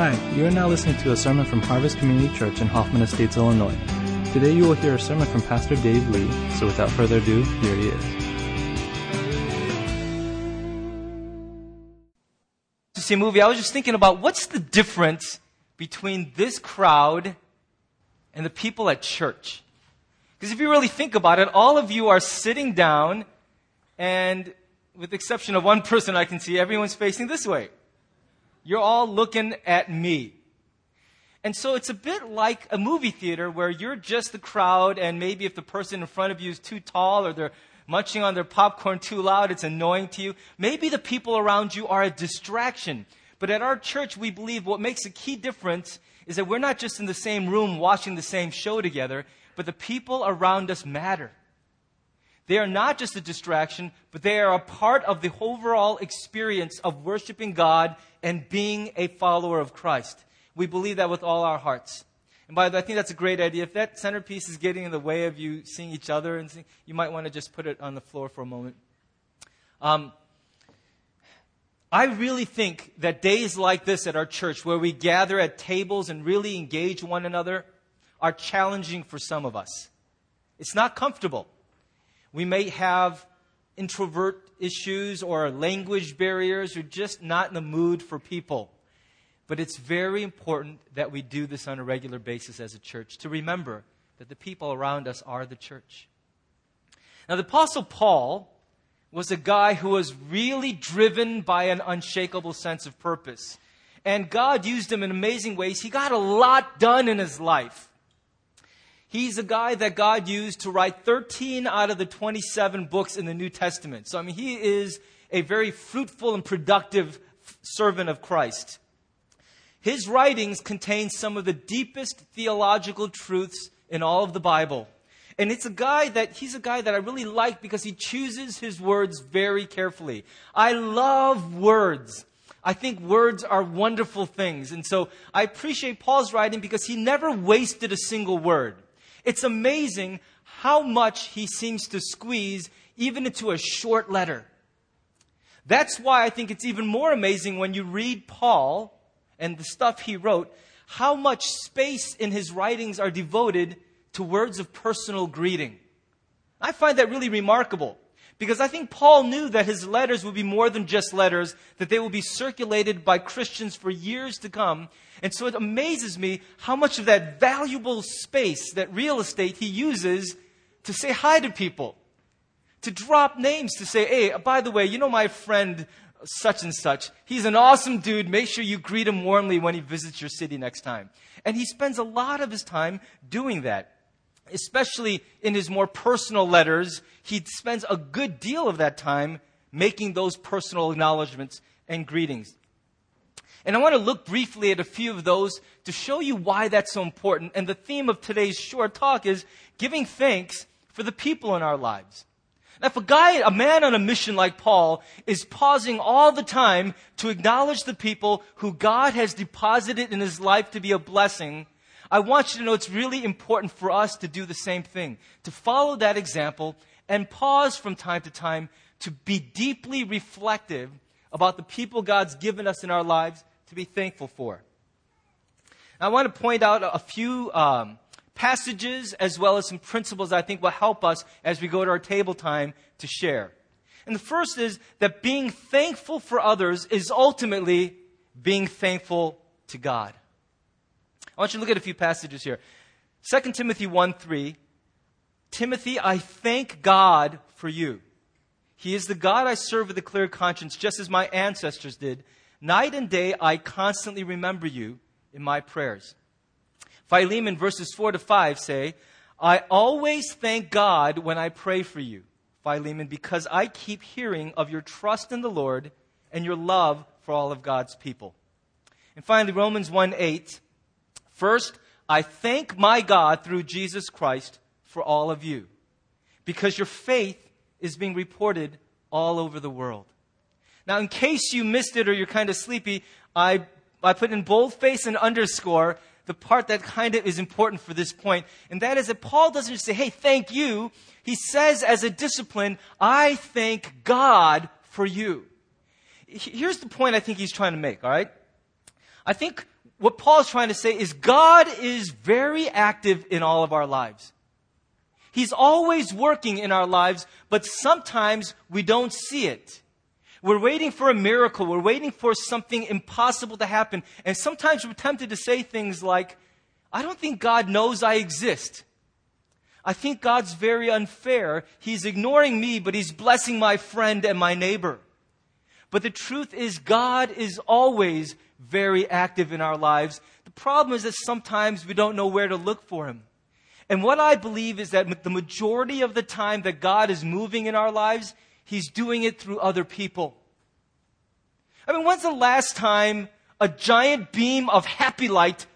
Hi, you are now listening to a sermon from Harvest Community Church in Hoffman Estates, Illinois. Today you will hear a sermon from Pastor Dave Lee, so without further ado, here he is. To see a movie, I was just thinking about what's the difference between this crowd and the people at church? Because if you really think about it, all of you are sitting down, and with the exception of one person I can see, everyone's facing this way. You're all looking at me. And so it's a bit like a movie theater where you're just the crowd, and maybe if the person in front of you is too tall or they're munching on their popcorn too loud, it's annoying to you. Maybe the people around you are a distraction. But at our church, we believe what makes a key difference is that we're not just in the same room watching the same show together, but the people around us matter. They are not just a distraction, but they are a part of the overall experience of worshiping God and being a follower of Christ. We believe that with all our hearts. And by the way, I think that's a great idea. If that centerpiece is getting in the way of you seeing each other, and seeing, you might want to just put it on the floor for a moment. Um, I really think that days like this at our church, where we gather at tables and really engage one another, are challenging for some of us. It's not comfortable. We may have introvert issues or language barriers or just not in the mood for people. But it's very important that we do this on a regular basis as a church to remember that the people around us are the church. Now, the Apostle Paul was a guy who was really driven by an unshakable sense of purpose. And God used him in amazing ways. He got a lot done in his life. He's a guy that God used to write 13 out of the 27 books in the New Testament. So, I mean, he is a very fruitful and productive servant of Christ. His writings contain some of the deepest theological truths in all of the Bible. And it's a guy that, he's a guy that I really like because he chooses his words very carefully. I love words. I think words are wonderful things. And so I appreciate Paul's writing because he never wasted a single word. It's amazing how much he seems to squeeze even into a short letter. That's why I think it's even more amazing when you read Paul and the stuff he wrote, how much space in his writings are devoted to words of personal greeting. I find that really remarkable. Because I think Paul knew that his letters would be more than just letters, that they will be circulated by Christians for years to come. And so it amazes me how much of that valuable space, that real estate, he uses to say hi to people, to drop names, to say, hey, by the way, you know my friend such and such. He's an awesome dude. Make sure you greet him warmly when he visits your city next time. And he spends a lot of his time doing that especially in his more personal letters, he spends a good deal of that time making those personal acknowledgments and greetings. And I want to look briefly at a few of those to show you why that's so important. And the theme of today's short talk is giving thanks for the people in our lives. Now, if a guy, a man on a mission like Paul, is pausing all the time to acknowledge the people who God has deposited in his life to be a blessing, I want you to know it's really important for us to do the same thing, to follow that example and pause from time to time to be deeply reflective about the people God's given us in our lives to be thankful for. I want to point out a few um, passages as well as some principles I think will help us as we go to our table time to share. And the first is that being thankful for others is ultimately being thankful to God. I want you to look at a few passages here. 2 Timothy 1 3. Timothy, I thank God for you. He is the God I serve with a clear conscience, just as my ancestors did. Night and day, I constantly remember you in my prayers. Philemon verses 4 to 5 say, I always thank God when I pray for you, Philemon, because I keep hearing of your trust in the Lord and your love for all of God's people. And finally, Romans 1 8. First, I thank my God through Jesus Christ for all of you, because your faith is being reported all over the world. Now, in case you missed it or you're kind of sleepy, I, I put in boldface and underscore the part that kind of is important for this point, and that is that Paul doesn't just say, hey, thank you. He says as a discipline, I thank God for you. Here's the point I think he's trying to make, all right? I think what Paul's trying to say is God is very active in all of our lives. He's always working in our lives, but sometimes we don't see it. We're waiting for a miracle. We're waiting for something impossible to happen. And sometimes we're tempted to say things like, I don't think God knows I exist. I think God's very unfair. He's ignoring me, but He's blessing my friend and my neighbor. But the truth is, God is always very active in our lives. The problem is that sometimes we don't know where to look for Him. And what I believe is that the majority of the time that God is moving in our lives, He's doing it through other people. I mean, when's the last time a giant beam of happy light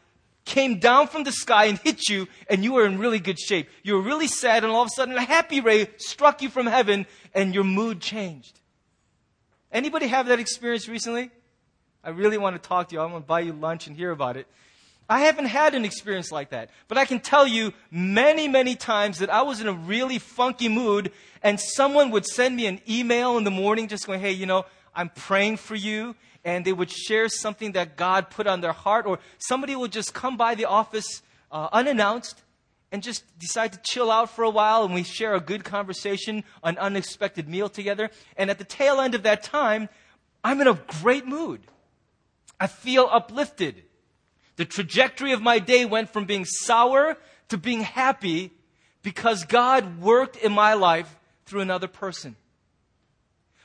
came down from the sky and hit you and you were in really good shape? You were really sad and all of a sudden a happy ray struck you from heaven and your mood changed. Anybody have that experience recently? I really want to talk to you. I want to buy you lunch and hear about it. I haven't had an experience like that. But I can tell you many, many times that I was in a really funky mood and someone would send me an email in the morning just going, hey, you know, I'm praying for you. And they would share something that God put on their heart. Or somebody would just come by the office uh, unannounced and just decide to chill out for a while and we share a good conversation, an unexpected meal together. And at the tail end of that time, I'm in a great mood. I feel uplifted. The trajectory of my day went from being sour to being happy because God worked in my life through another person.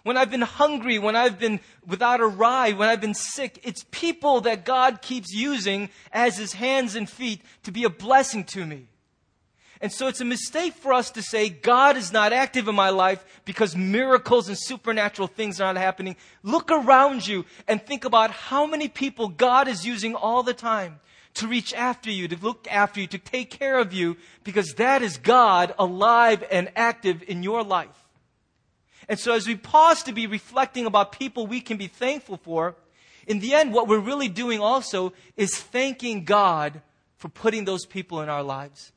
When I've been hungry, when I've been without a ride, when I've been sick, it's people that God keeps using as His hands and feet to be a blessing to me. And so it's a mistake for us to say God is not active in my life because miracles and supernatural things are not happening. Look around you and think about how many people God is using all the time to reach after you, to look after you, to take care of you, because that is God alive and active in your life. And so as we pause to be reflecting about people we can be thankful for, in the end, what we're really doing also is thanking God for putting those people in our lives.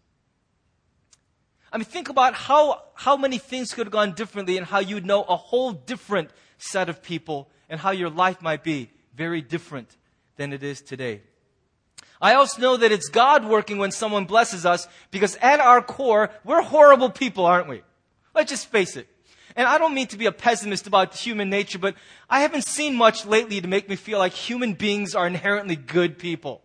I mean, think about how, how many things could have gone differently and how you'd know a whole different set of people and how your life might be very different than it is today. I also know that it's God working when someone blesses us because at our core, we're horrible people, aren't we? Let's just face it. And I don't mean to be a pessimist about human nature, but I haven't seen much lately to make me feel like human beings are inherently good people.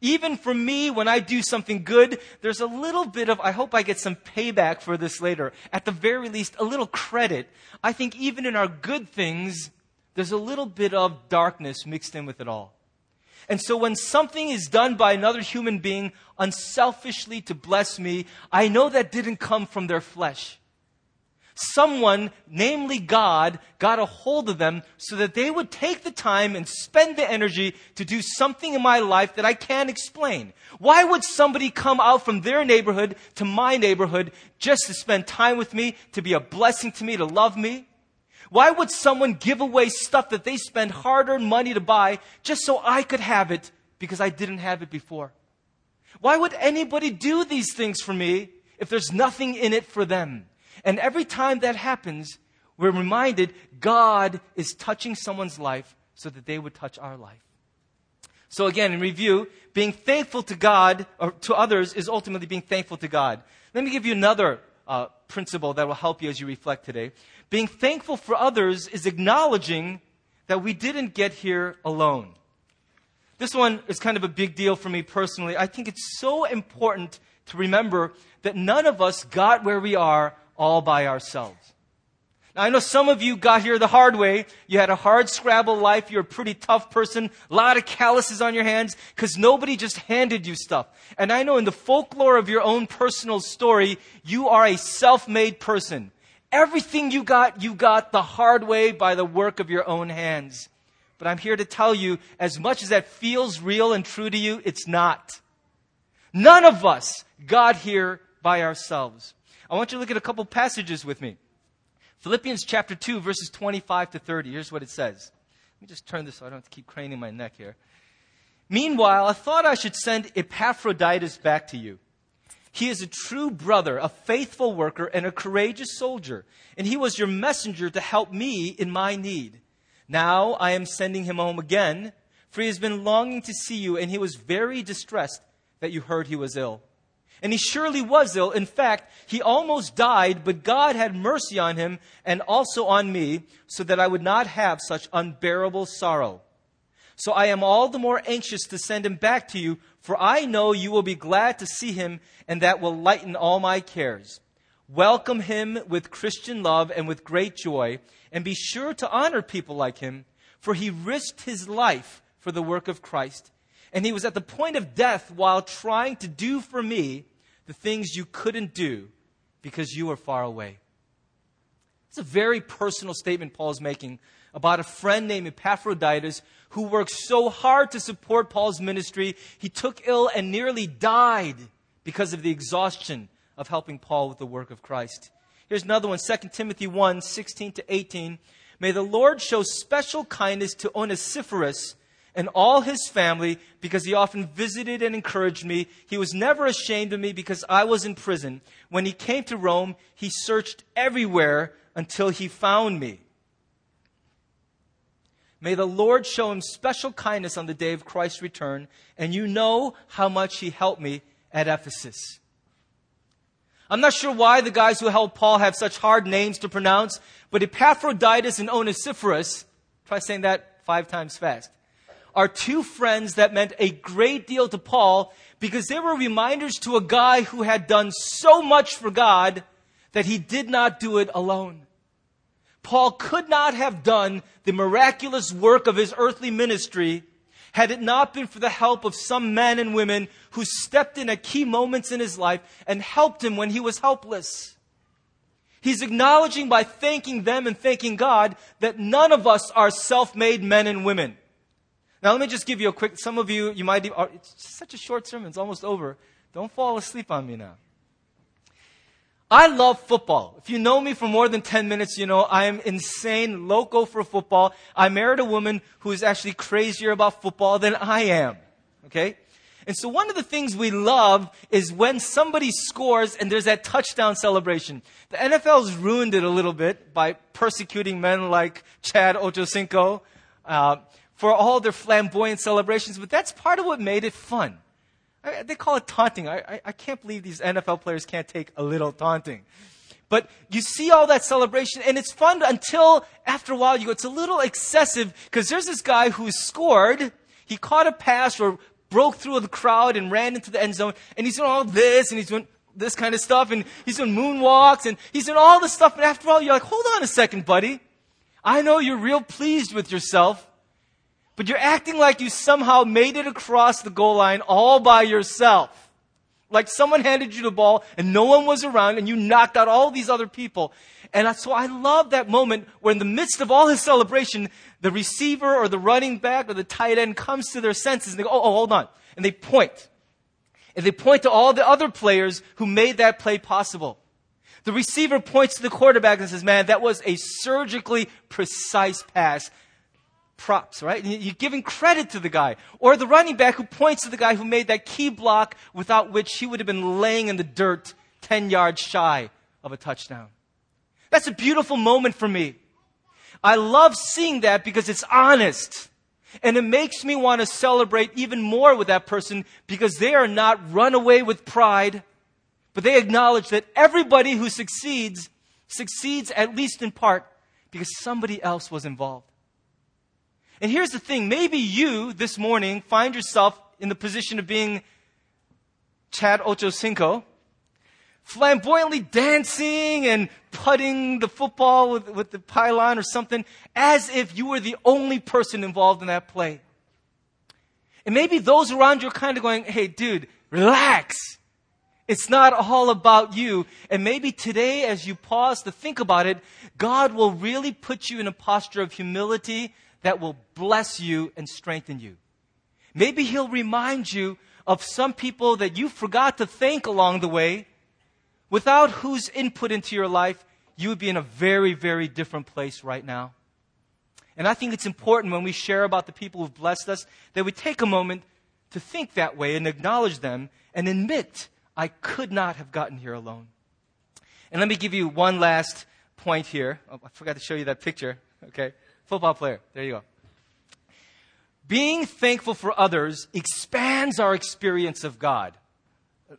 Even for me, when I do something good, there's a little bit of, I hope I get some payback for this later. At the very least, a little credit. I think even in our good things, there's a little bit of darkness mixed in with it all. And so when something is done by another human being unselfishly to bless me, I know that didn't come from their flesh someone, namely God, got a hold of them so that they would take the time and spend the energy to do something in my life that I can't explain. Why would somebody come out from their neighborhood to my neighborhood just to spend time with me, to be a blessing to me, to love me? Why would someone give away stuff that they spend hard earned money to buy just so I could have it because I didn't have it before? Why would anybody do these things for me if there's nothing in it for them? And every time that happens, we're reminded God is touching someone's life so that they would touch our life. So again, in review, being thankful to God or to others is ultimately being thankful to God. Let me give you another uh, principle that will help you as you reflect today. Being thankful for others is acknowledging that we didn't get here alone. This one is kind of a big deal for me personally. I think it's so important to remember that none of us got where we are all by ourselves. Now, I know some of you got here the hard way. You had a hard scrabble life. You're a pretty tough person. A lot of calluses on your hands because nobody just handed you stuff. And I know in the folklore of your own personal story, you are a self-made person. Everything you got, you got the hard way by the work of your own hands. But I'm here to tell you, as much as that feels real and true to you, it's not. None of us got here by ourselves. I want you to look at a couple passages with me. Philippians chapter 2, verses 25 to 30. Here's what it says. Let me just turn this so I don't have to keep craning my neck here. Meanwhile, I thought I should send Epaphroditus back to you. He is a true brother, a faithful worker, and a courageous soldier, and he was your messenger to help me in my need. Now I am sending him home again for he has been longing to see you, and he was very distressed that you heard he was ill. And he surely was ill. In fact, he almost died, but God had mercy on him and also on me, so that I would not have such unbearable sorrow. So I am all the more anxious to send him back to you, for I know you will be glad to see him, and that will lighten all my cares. Welcome him with Christian love and with great joy, and be sure to honor people like him, for he risked his life for the work of Christ. And he was at the point of death while trying to do for me the things you couldn't do because you were far away. It's a very personal statement Paul is making about a friend named Epaphroditus who worked so hard to support Paul's ministry. He took ill and nearly died because of the exhaustion of helping Paul with the work of Christ. Here's another one 2 Timothy 1 16 to 18. May the Lord show special kindness to Onesiphorus and all his family because he often visited and encouraged me. He was never ashamed of me because I was in prison. When he came to Rome, he searched everywhere until he found me. May the Lord show him special kindness on the day of Christ's return, and you know how much he helped me at Ephesus. I'm not sure why the guys who helped Paul have such hard names to pronounce, but Epaphroditus and Onesiphorus, try saying that five times fast, are two friends that meant a great deal to Paul because they were reminders to a guy who had done so much for God that he did not do it alone. Paul could not have done the miraculous work of his earthly ministry had it not been for the help of some men and women who stepped in at key moments in his life and helped him when he was helpless. He's acknowledging by thanking them and thanking God that none of us are self-made men and women. Now, let me just give you a quick, some of you, you might, it's such a short sermon, it's almost over. Don't fall asleep on me now. I love football. If you know me for more than 10 minutes, you know I am insane, loco for football. I married a woman who is actually crazier about football than I am. Okay? And so one of the things we love is when somebody scores and there's that touchdown celebration. The NFL's ruined it a little bit by persecuting men like Chad Ochocinco. Uh, for all their flamboyant celebrations, but that's part of what made it fun. I, they call it taunting. I, I, I can't believe these NFL players can't take a little taunting. But you see all that celebration, and it's fun until after a while you go, it's a little excessive because there's this guy who scored. He caught a pass or broke through the crowd and ran into the end zone, and he's doing all this, and he's doing this kind of stuff, and he's doing moonwalks, and he's doing all this stuff. And after all, you're like, hold on a second, buddy. I know you're real pleased with yourself, but you're acting like you somehow made it across the goal line all by yourself. Like someone handed you the ball and no one was around and you knocked out all these other people. And so I love that moment where in the midst of all his celebration, the receiver or the running back or the tight end comes to their senses and they go, oh, oh hold on. And they point. And they point to all the other players who made that play possible. The receiver points to the quarterback and says, man, that was a surgically precise pass props, right? You're giving credit to the guy. Or the running back who points to the guy who made that key block without which he would have been laying in the dirt 10 yards shy of a touchdown. That's a beautiful moment for me. I love seeing that because it's honest. And it makes me want to celebrate even more with that person because they are not run away with pride, but they acknowledge that everybody who succeeds succeeds at least in part because somebody else was involved. And here's the thing maybe you this morning find yourself in the position of being Chad Ochocinco, flamboyantly dancing and putting the football with, with the pylon or something, as if you were the only person involved in that play. And maybe those around you are kind of going, hey, dude, relax. It's not all about you. And maybe today, as you pause to think about it, God will really put you in a posture of humility that will bless you and strengthen you. Maybe He'll remind you of some people that you forgot to thank along the way, without whose input into your life, you would be in a very, very different place right now. And I think it's important when we share about the people who've blessed us that we take a moment to think that way and acknowledge them and admit, I could not have gotten here alone. And let me give you one last point here. Oh, I forgot to show you that picture. Okay football player. There you go. Being thankful for others expands our experience of God.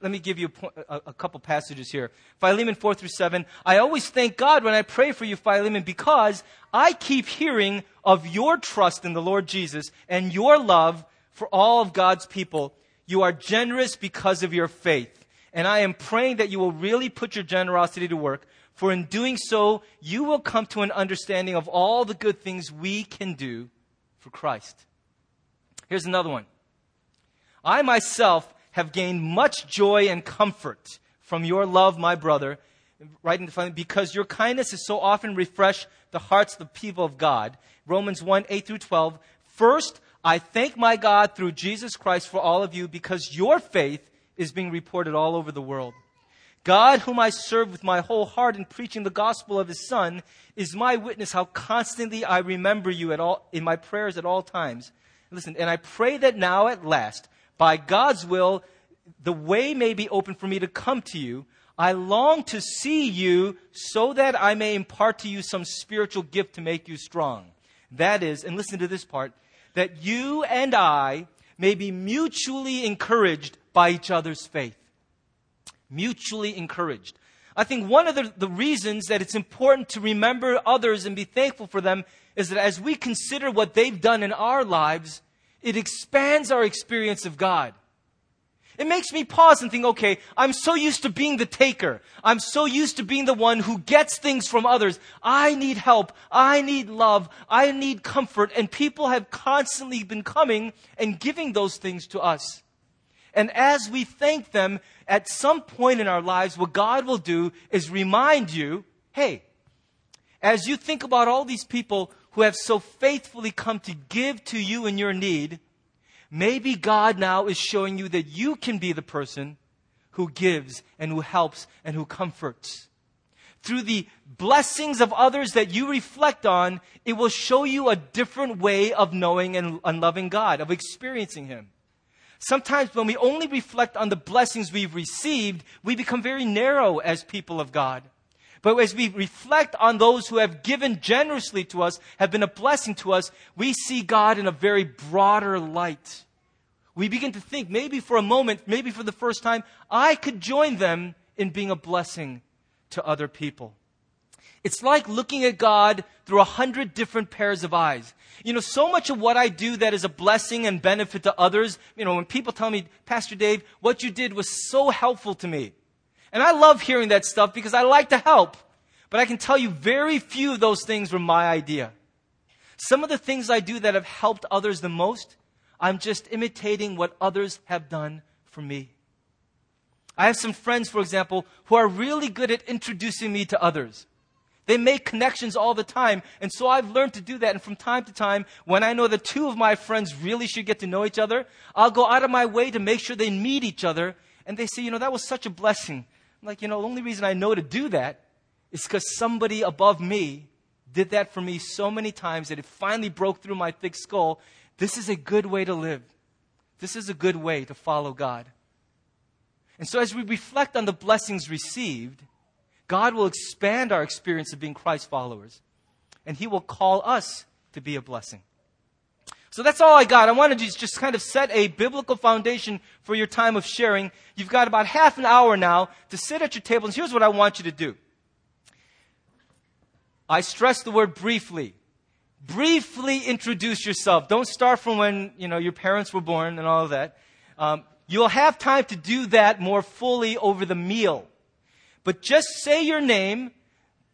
Let me give you a, a, couple passages here. Philemon 4 through 7. I always thank God when I pray for you, Philemon, because I keep hearing of your trust in the Lord Jesus and your love for all of God's people. You are generous because of your faith. And I am praying that you will really put your generosity to work, for in doing so, you will come to an understanding of all the good things we can do for Christ. Here's another one. I myself have gained much joy and comfort from your love, my brother, right in the because your kindness has so often refreshed the hearts of the people of God. Romans 1, 8 through 12. First, I thank my God through Jesus Christ for all of you because your faith is being reported all over the world. God, whom I serve with my whole heart in preaching the gospel of his son, is my witness how constantly I remember you at all, in my prayers at all times. Listen, and I pray that now at last, by God's will, the way may be open for me to come to you. I long to see you so that I may impart to you some spiritual gift to make you strong. That is, and listen to this part, that you and I may be mutually encouraged by each other's faith. Mutually encouraged. I think one of the, the, reasons that it's important to remember others and be thankful for them is that as we consider what they've done in our lives, it expands our experience of God. It makes me pause and think, okay, I'm so used to being the taker. I'm so used to being the one who gets things from others. I need help. I need love. I need comfort. And people have constantly been coming and giving those things to us. And as we thank them, at some point in our lives, what God will do is remind you, hey, as you think about all these people who have so faithfully come to give to you in your need, maybe God now is showing you that you can be the person who gives and who helps and who comforts. Through the blessings of others that you reflect on, it will show you a different way of knowing and, loving God, of experiencing Him. Sometimes when we only reflect on the blessings we've received, we become very narrow as people of God. But as we reflect on those who have given generously to us, have been a blessing to us, we see God in a very broader light. We begin to think, maybe for a moment, maybe for the first time, I could join them in being a blessing to other people. It's like looking at God through a hundred different pairs of eyes. You know, so much of what I do that is a blessing and benefit to others, you know, when people tell me, Pastor Dave, what you did was so helpful to me. And I love hearing that stuff because I like to help. But I can tell you very few of those things were my idea. Some of the things I do that have helped others the most, I'm just imitating what others have done for me. I have some friends, for example, who are really good at introducing me to others. They make connections all the time. And so I've learned to do that. And from time to time, when I know that two of my friends really should get to know each other, I'll go out of my way to make sure they meet each other. And they say, you know, that was such a blessing. I'm like, you know, the only reason I know to do that is because somebody above me did that for me so many times that it finally broke through my thick skull. This is a good way to live. This is a good way to follow God. And so as we reflect on the blessings received, God will expand our experience of being Christ followers. And He will call us to be a blessing. So that's all I got. I wanted to just kind of set a biblical foundation for your time of sharing. You've got about half an hour now to sit at your table, and here's what I want you to do. I stress the word briefly. Briefly introduce yourself. Don't start from when, you know, your parents were born and all of that. Um, you'll have time to do that more fully over the meal. But just say your name,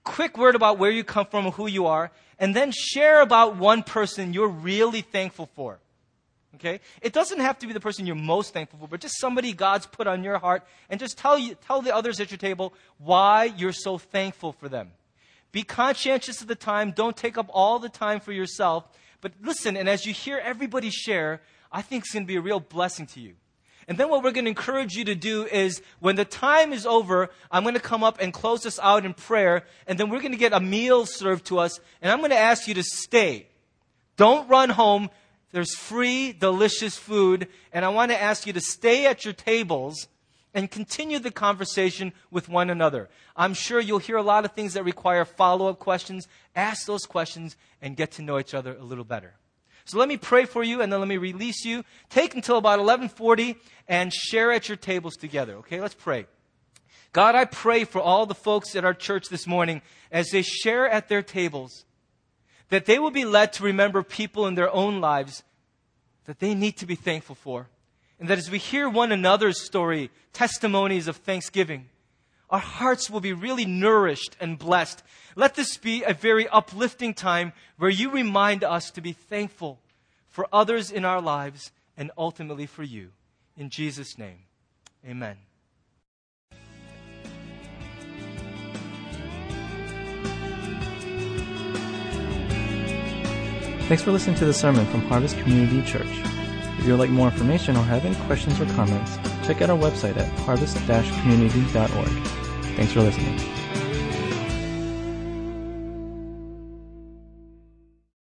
quick word about where you come from and who you are, and then share about one person you're really thankful for. Okay? It doesn't have to be the person you're most thankful for, but just somebody God's put on your heart and just tell you, tell the others at your table why you're so thankful for them. Be conscientious of the time. Don't take up all the time for yourself. But listen, and as you hear everybody share, I think it's going to be a real blessing to you. And then what we're going to encourage you to do is when the time is over, I'm going to come up and close this out in prayer, and then we're going to get a meal served to us, and I'm going to ask you to stay. Don't run home. There's free, delicious food, and I want to ask you to stay at your tables and continue the conversation with one another. I'm sure you'll hear a lot of things that require follow up questions. Ask those questions and get to know each other a little better. So let me pray for you and then let me release you. Take until about 1140 and share at your tables together. Okay, let's pray. God, I pray for all the folks at our church this morning as they share at their tables that they will be led to remember people in their own lives that they need to be thankful for. And that as we hear one another's story, testimonies of thanksgiving, our hearts will be really nourished and blessed. Let this be a very uplifting time where you remind us to be thankful for others in our lives and ultimately for you. In Jesus' name, amen. Thanks for listening to the sermon from Harvest Community Church. If you would like more information or have any questions or comments, check out our website at harvest-community.org. Thanks for listening.